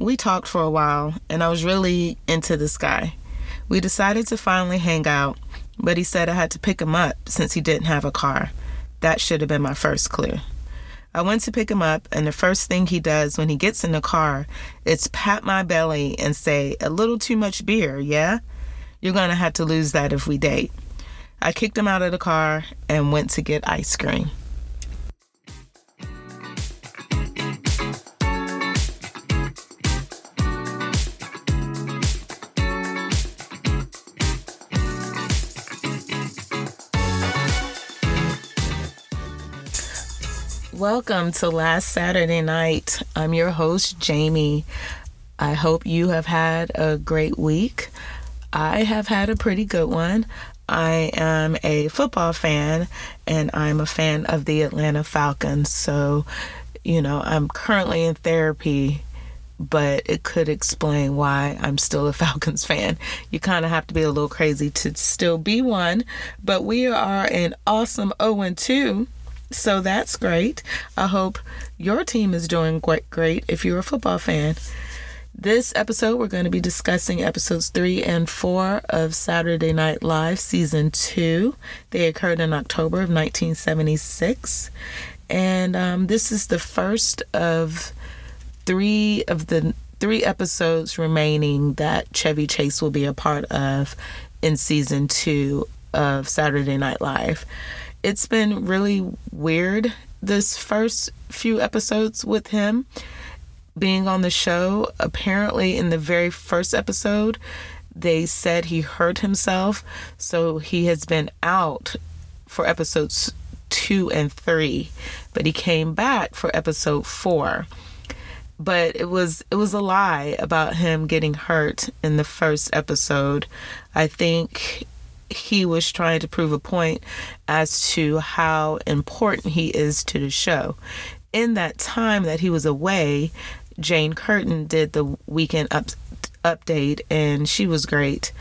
We talked for a while, and I was really into this guy. We decided to finally hang out, but he said I had to pick him up since he didn't have a car. That should have been my first clue. I went to pick him up, and the first thing he does when he gets in the car is pat my belly and say, A little too much beer, yeah? You're gonna have to lose that if we date. I kicked him out of the car and went to get ice cream. Welcome to last Saturday night. I'm your host, Jamie. I hope you have had a great week. I have had a pretty good one. I am a football fan and I'm a fan of the Atlanta Falcons. So, you know, I'm currently in therapy, but it could explain why I'm still a Falcons fan. You kind of have to be a little crazy to still be one, but we are an awesome 0 2 so that's great. I hope your team is doing great, great if you're a football fan. This episode, we're going to be discussing episodes three and four of Saturday Night Live season two. They occurred in October of 1976. And um, this is the first of three of the three episodes remaining that Chevy Chase will be a part of in season two of Saturday Night Live it's been really weird this first few episodes with him being on the show. Apparently, in the very first episode, they said he hurt himself, so he has been out for episodes two and three, but he came back for episode four. But it was it was a lie about him getting hurt in the first episode. I think he was trying to prove a point as to how important he is to the show. In that time that he was away, Jane Curtin did the weekend up, update and she was great.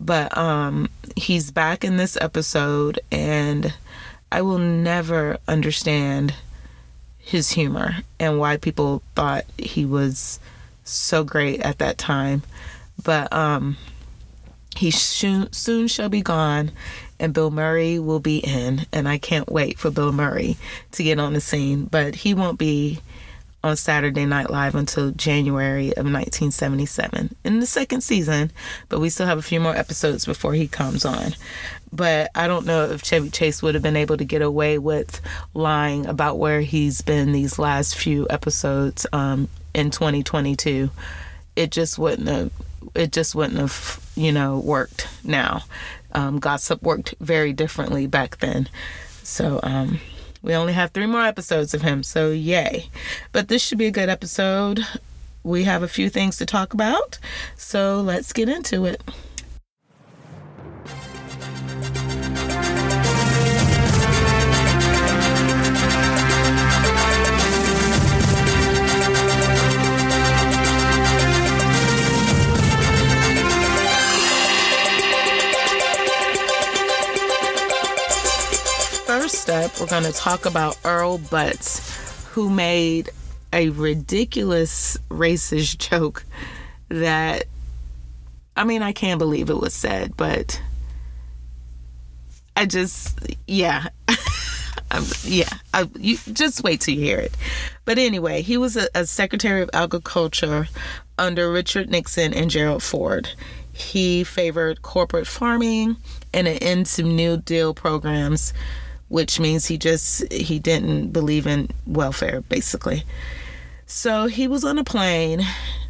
But um, he's back in this episode and I will never understand his humor and why people thought he was so great at that time. But um he soon, soon shall be gone, and Bill Murray will be in. And I can't wait for Bill Murray to get on the scene. But he won't be on Saturday Night Live until January of 1977 in the second season. But we still have a few more episodes before he comes on. But I don't know if Chevy Chase would have been able to get away with lying about where he's been these last few episodes um, in 2022. It just wouldn't have it just wouldn't have, you know, worked now. Um, gossip worked very differently back then. So, um, we only have three more episodes of him, so yay. But this should be a good episode. We have a few things to talk about, so let's get into it. We're going to talk about Earl Butz, who made a ridiculous racist joke that, I mean, I can't believe it was said, but I just, yeah. um, yeah, I, you just wait till you hear it. But anyway, he was a, a Secretary of Agriculture under Richard Nixon and Gerald Ford. He favored corporate farming and an end to New Deal programs which means he just he didn't believe in welfare basically. So he was on a plane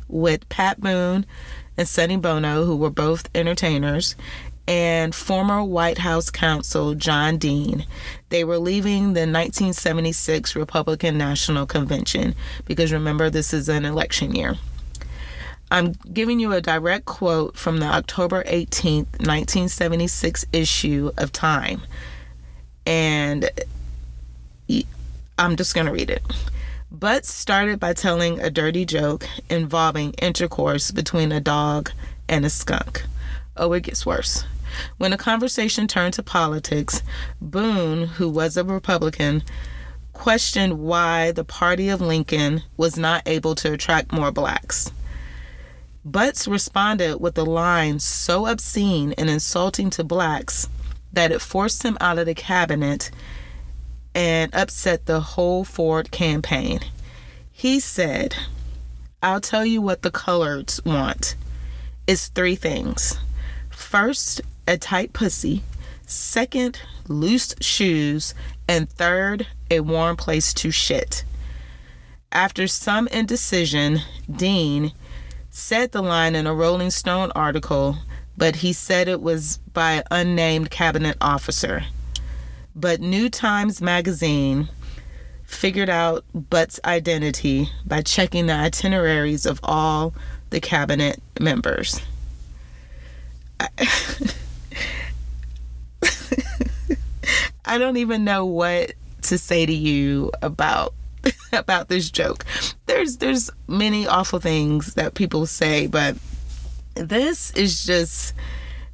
with Pat Boone and Sonny Bono, who were both entertainers, and former White House counsel John Dean. They were leaving the 1976 Republican National Convention because remember, this is an election year. I'm giving you a direct quote from the October 18th, 1976 issue of Time and I'm just going to read it. Butz started by telling a dirty joke involving intercourse between a dog and a skunk. Oh, it gets worse. When the conversation turned to politics, Boone, who was a Republican, questioned why the party of Lincoln was not able to attract more blacks. Butz responded with a line so obscene and insulting to blacks that it forced him out of the cabinet and upset the whole Ford campaign. He said, I'll tell you what the coloreds want. It's three things. First, a tight pussy. Second, loose shoes. And third, a warm place to shit. After some indecision, Dean said the line in a Rolling Stone article, but he said it was by an unnamed cabinet officer. But New Times Magazine figured out Butz's identity by checking the itineraries of all the cabinet members. I, I don't even know what to say to you about about this joke. There's there's many awful things that people say, but this is just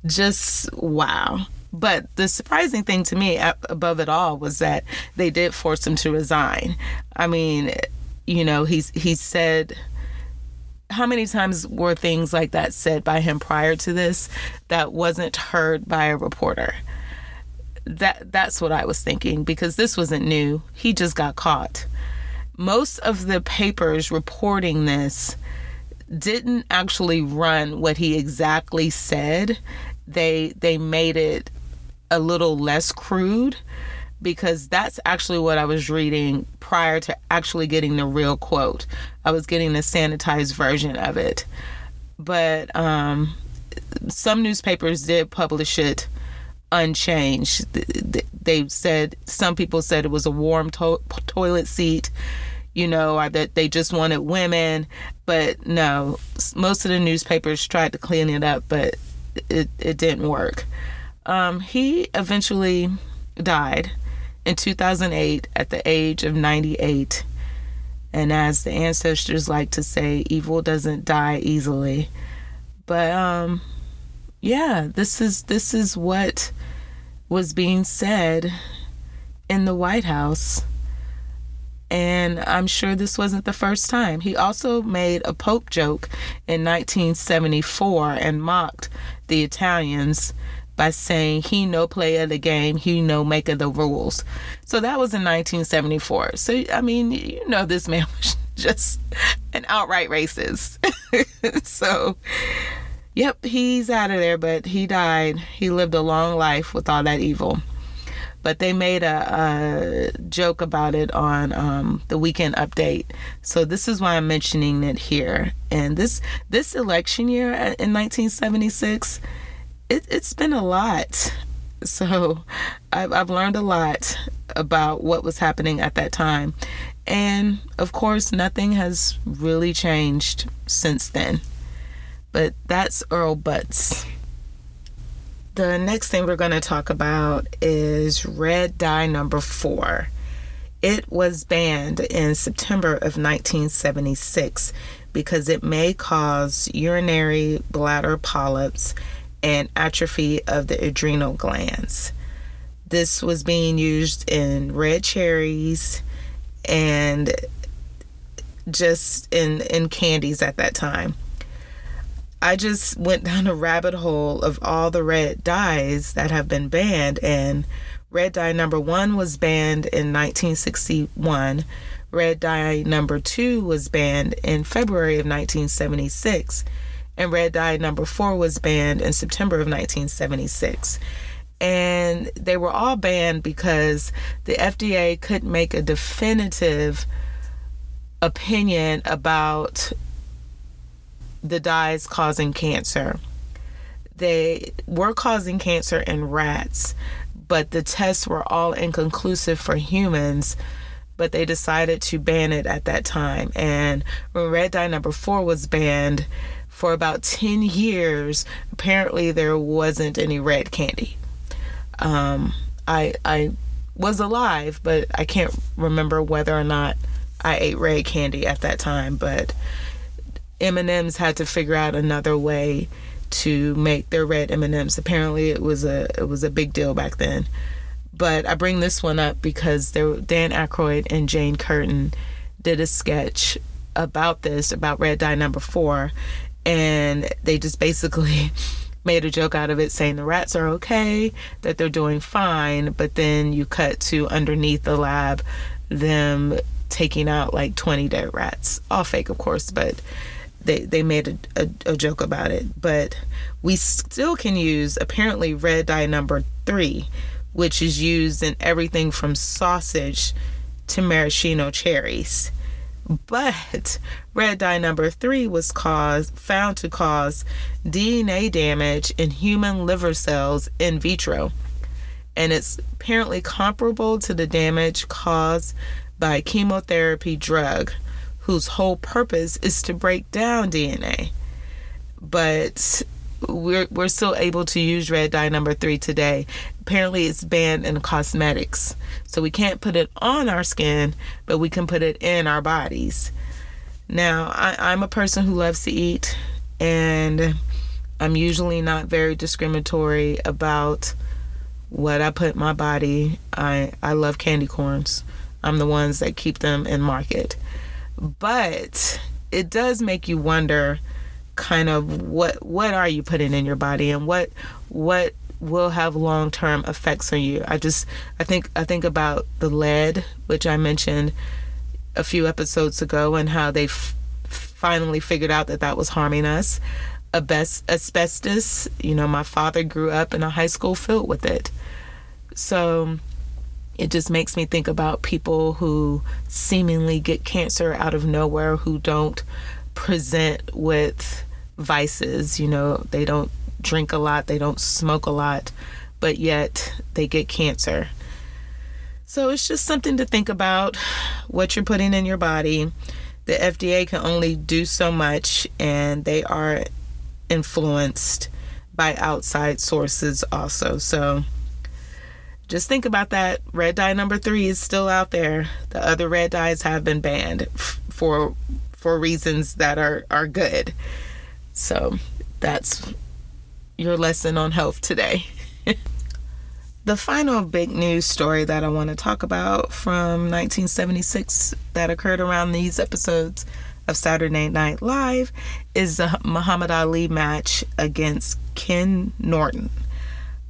just wow. But the surprising thing to me above it all was that they did force him to resign. I mean, you know, he's he said how many times were things like that said by him prior to this that wasn't heard by a reporter? That that's what I was thinking because this wasn't new. He just got caught most of the papers reporting this didn't actually run what he exactly said. They they made it a little less crude because that's actually what I was reading prior to actually getting the real quote. I was getting the sanitized version of it. But um, some newspapers did publish it unchanged. They said some people said it was a warm to- toilet seat, you know, or that they just wanted women. But no, most of the newspapers tried to clean it up, but it, it didn't work. Um, he eventually died in 2008 at the age of 98. And as the ancestors like to say, evil doesn't die easily. But um yeah, this is this is what was being said in the White House. And I'm sure this wasn't the first time. He also made a Pope joke in 1974 and mocked the Italians by saying he no play of the game, he no make of the rules. So that was in 1974. So I mean, you know, this man was just an outright racist. so, yep, he's out of there, but he died. He lived a long life with all that evil. But they made a, a joke about it on um, the weekend update. So this is why I'm mentioning it here. And this this election year in 1976 it, has been a lot. So I've, I've learned a lot about what was happening at that time. And of course, nothing has really changed since then. But that's Earl Butz. The next thing we're going to talk about is red dye number four. It was banned in September of 1976 because it may cause urinary bladder polyps and atrophy of the adrenal glands. This was being used in red cherries and just in in candies at that time. I just went down a rabbit hole of all the red dyes that have been banned and red dye number 1 was banned in 1961. Red dye number 2 was banned in February of 1976 and red dye number four was banned in September of 1976. And they were all banned because the FDA couldn't make a definitive opinion about the dyes causing cancer. They were causing cancer in rats, but the tests were all inconclusive for humans. But they decided to ban it at that time. And when red dye number four was banned, for about 10 years, apparently there wasn't any red candy. Um, I, I was alive, but I can't remember whether or not I ate red candy at that time. But M&Ms had to figure out another way to make their red M&Ms. Apparently, it was a it was a big deal back then. But I bring this one up because there Dan Aykroyd and Jane Curtin did a sketch about this about red dye number four and they just basically made a joke out of it saying the rats are okay, that they're doing fine, but then you cut to underneath the lab them taking out like 20 dead rats. All fake, of course, but they, they made a, a, a joke about it. But we still can use apparently red dye number three, which is used in everything from sausage to maraschino cherries. But red dye number three was caused found to cause DNA damage in human liver cells in vitro. And it's apparently comparable to the damage caused by chemotherapy drug whose whole purpose is to break down DNA. But we're we're still able to use red dye number three today. Apparently, it's banned in cosmetics, so we can't put it on our skin, but we can put it in our bodies. Now, I, I'm a person who loves to eat, and I'm usually not very discriminatory about what I put in my body. I I love candy corns. I'm the ones that keep them in market, but it does make you wonder kind of what what are you putting in your body and what what will have long-term effects on you. I just I think I think about the lead which I mentioned a few episodes ago and how they f- finally figured out that that was harming us. Asbestos, you know, my father grew up in a high school filled with it. So it just makes me think about people who seemingly get cancer out of nowhere who don't present with vices. You know, they don't drink a lot, they don't smoke a lot, but yet they get cancer. So it's just something to think about what you're putting in your body. The FDA can only do so much, and they are influenced by outside sources also. So just think about that. Red dye number three is still out there. The other red dyes have been banned for for reasons that are are good. So that's your lesson on health today. the final big news story that I want to talk about from 1976 that occurred around these episodes of Saturday Night Live is the Muhammad Ali match against Ken Norton.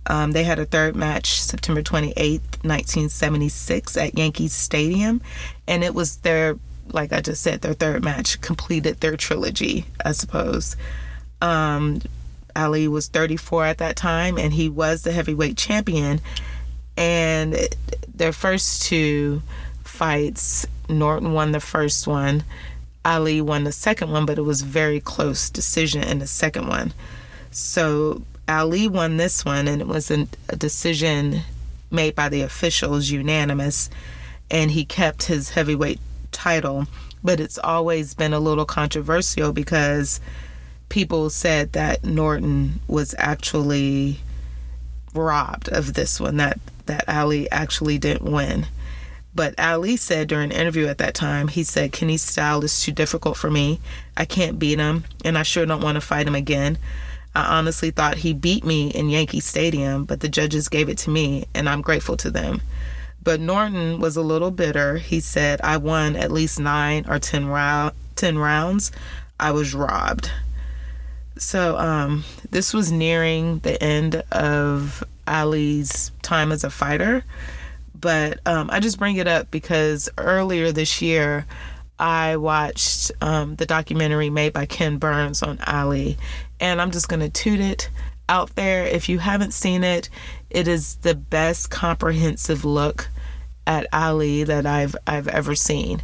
Um, they had a third match September 28th, 1976, at Yankee Stadium, and it was their like I just said, their third match completed their trilogy, I suppose. Um, Ali was 34 at that time, and he was the heavyweight champion. And their first two fights, Norton won the first one, Ali won the second one, but it was very close decision in the second one. So Ali won this one, and it was a, decision made by the officials, unanimous, and he kept his heavyweight title, but it's always been a little controversial because people said that Norton was actually robbed of this one, that, that Ali actually didn't win. But Ali said during an interview at that time, he said, Kenny's style is too difficult for me. I can't beat him, and I sure don't want to fight him again. I honestly thought he beat me in Yankee Stadium, but the judges gave it to me, and I'm grateful to them. But Norton was a little bitter. He said, I won at least nine or 10, round, 10 rounds. I was robbed. So um, this was nearing the end of Ali's time as a fighter. But um, I just bring it up because earlier this year, I watched um, the documentary made by Ken Burns on Ali. And I'm just going to toot it out there. If you haven't seen it, it is the best comprehensive look at Ali that I've I've ever seen.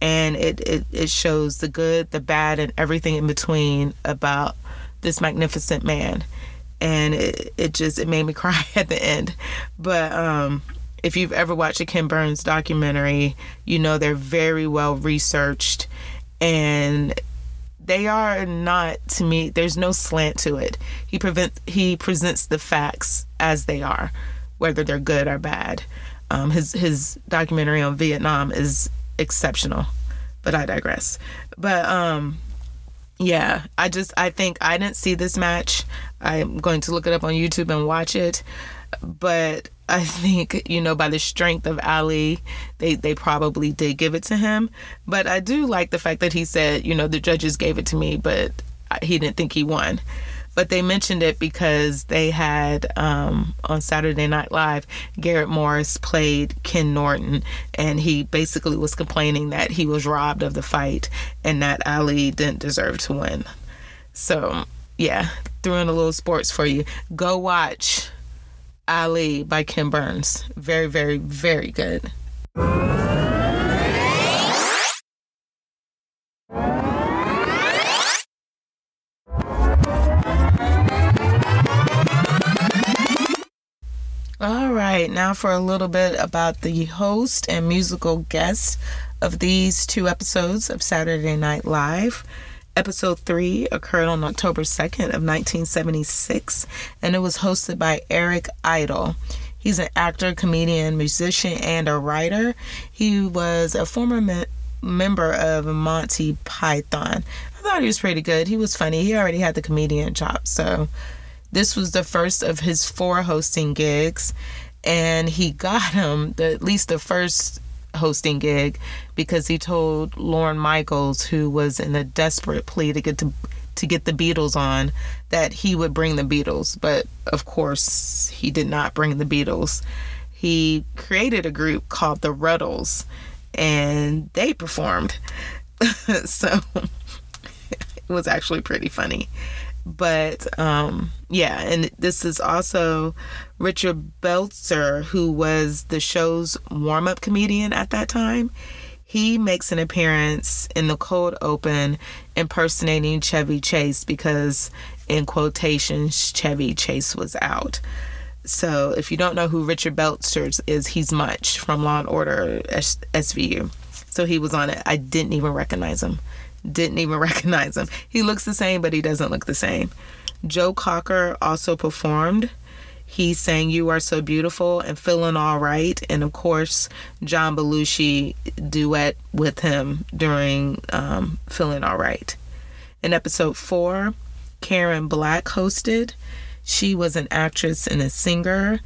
And it, it, it shows the good, the bad, and everything in between about this magnificent man. And it, it just it made me cry at the end. But um if you've ever watched a Ken Burns documentary, you know they're very well researched and they are not to me there's no slant to it he prevent he presents the facts as they are whether they're good or bad um, his his documentary on Vietnam is exceptional, but I digress. But um, yeah, I just I think I didn't see this match. I'm going to look it up on YouTube and watch it. But I think you know by the strength of Ali, they they probably did give it to him. But I do like the fact that he said you know the judges gave it to me, but he didn't think he won. But they mentioned it because they had um, on Saturday Night Live, Garrett Morris played Ken Norton, and he basically was complaining that he was robbed of the fight and that Ali didn't deserve to win. So, yeah, threw in a little sports for you. Go watch Ali by Ken Burns. Very, very, very good. All right, now for a little bit about the host and musical guest of these two episodes of Saturday Night Live. Episode 3 occurred on October 2nd of 1976 and it was hosted by Eric Idle. He's an actor, comedian, musician, and a writer. He was a former me- member of Monty Python. I thought he was pretty good. He was funny. He already had the comedian chops, so this was the first of his four hosting gigs, and he got him the, at least the first hosting gig because he told Lorne Michaels, who was in a desperate plea to get to to get the Beatles on, that he would bring the Beatles. But of course, he did not bring the Beatles. He created a group called the Rutles, and they performed. so it was actually pretty funny. But um, yeah, and this is also Richard Belzer, who was the show's warm up comedian at that time. He makes an appearance in the cold open impersonating Chevy Chase because, in quotations, Chevy Chase was out. So, if you don't know who Richard Belzer is, he's Munch from Law and Order SVU. So, he was on it. I didn't even recognize him. Didn't even recognize him. He looks the same, but he doesn't look the same. Joe Cocker also performed. He sang You Are So Beautiful and Feeling All Right. And of course, John Belushi duet with him during um, Feeling All Right. In episode four, Karen Black hosted. She was an actress and a singer.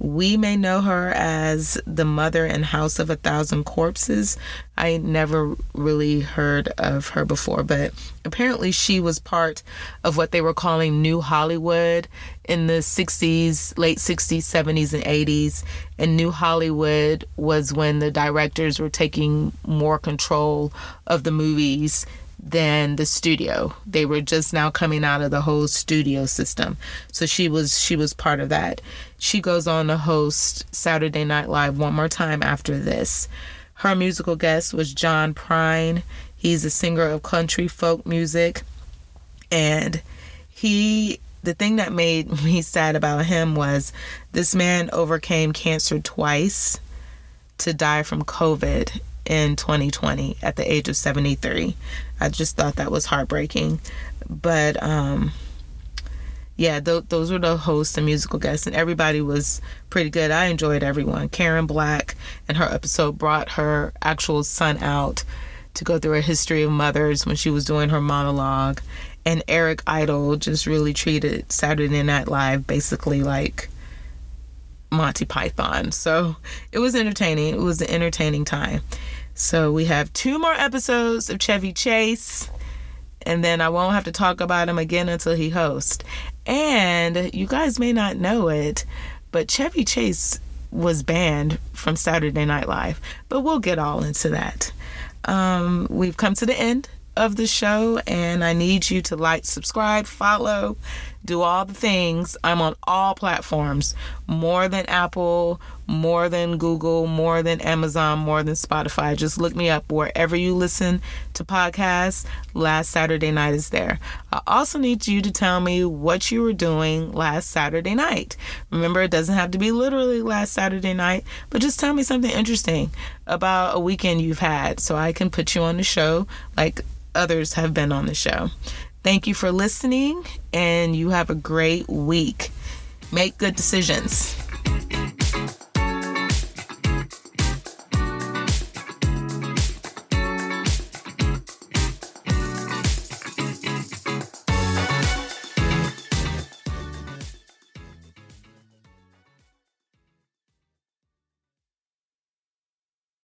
We may know her as the mother in House of a Thousand Corpses. I never really heard of her before, but apparently she was part of what they were calling New Hollywood in the 60s, late 60s, 70s, and 80s. And New Hollywood was when the directors were taking more control of the movies than the studio. They were just now coming out of the whole studio system. So she was she was part of that. She goes on to host Saturday Night Live one more time after this. Her musical guest was John Prine. He's a singer of country folk music and he the thing that made me sad about him was this man overcame cancer twice to die from COVID in 2020 at the age of 73. I just thought that was heartbreaking. But um, yeah, th- those were the hosts and musical guests, and everybody was pretty good. I enjoyed everyone. Karen Black and her episode brought her actual son out to go through a history of mothers when she was doing her monologue. And Eric Idle just really treated Saturday Night Live basically like Monty Python. So it was entertaining. It was an entertaining time. So we have two more episodes of Chevy Chase, and then I won't have to talk about him again until he hosts. And you guys may not know it, but Chevy Chase was banned from Saturday Night Live, but we'll get all into that. Um, we've come to the end of the show, and I need you to like, subscribe, follow, do all the things. I'm on all platforms more than Apple, more than Google, more than Amazon, more than Spotify. Just look me up wherever you listen to podcasts. Last Saturday night is there. I also need you to tell me what you were doing last Saturday night. Remember, it doesn't have to be literally last Saturday night, but just tell me something interesting about a weekend you've had so I can put you on the show like others have been on the show. Thank you for listening, and you have a great week. Make good decisions.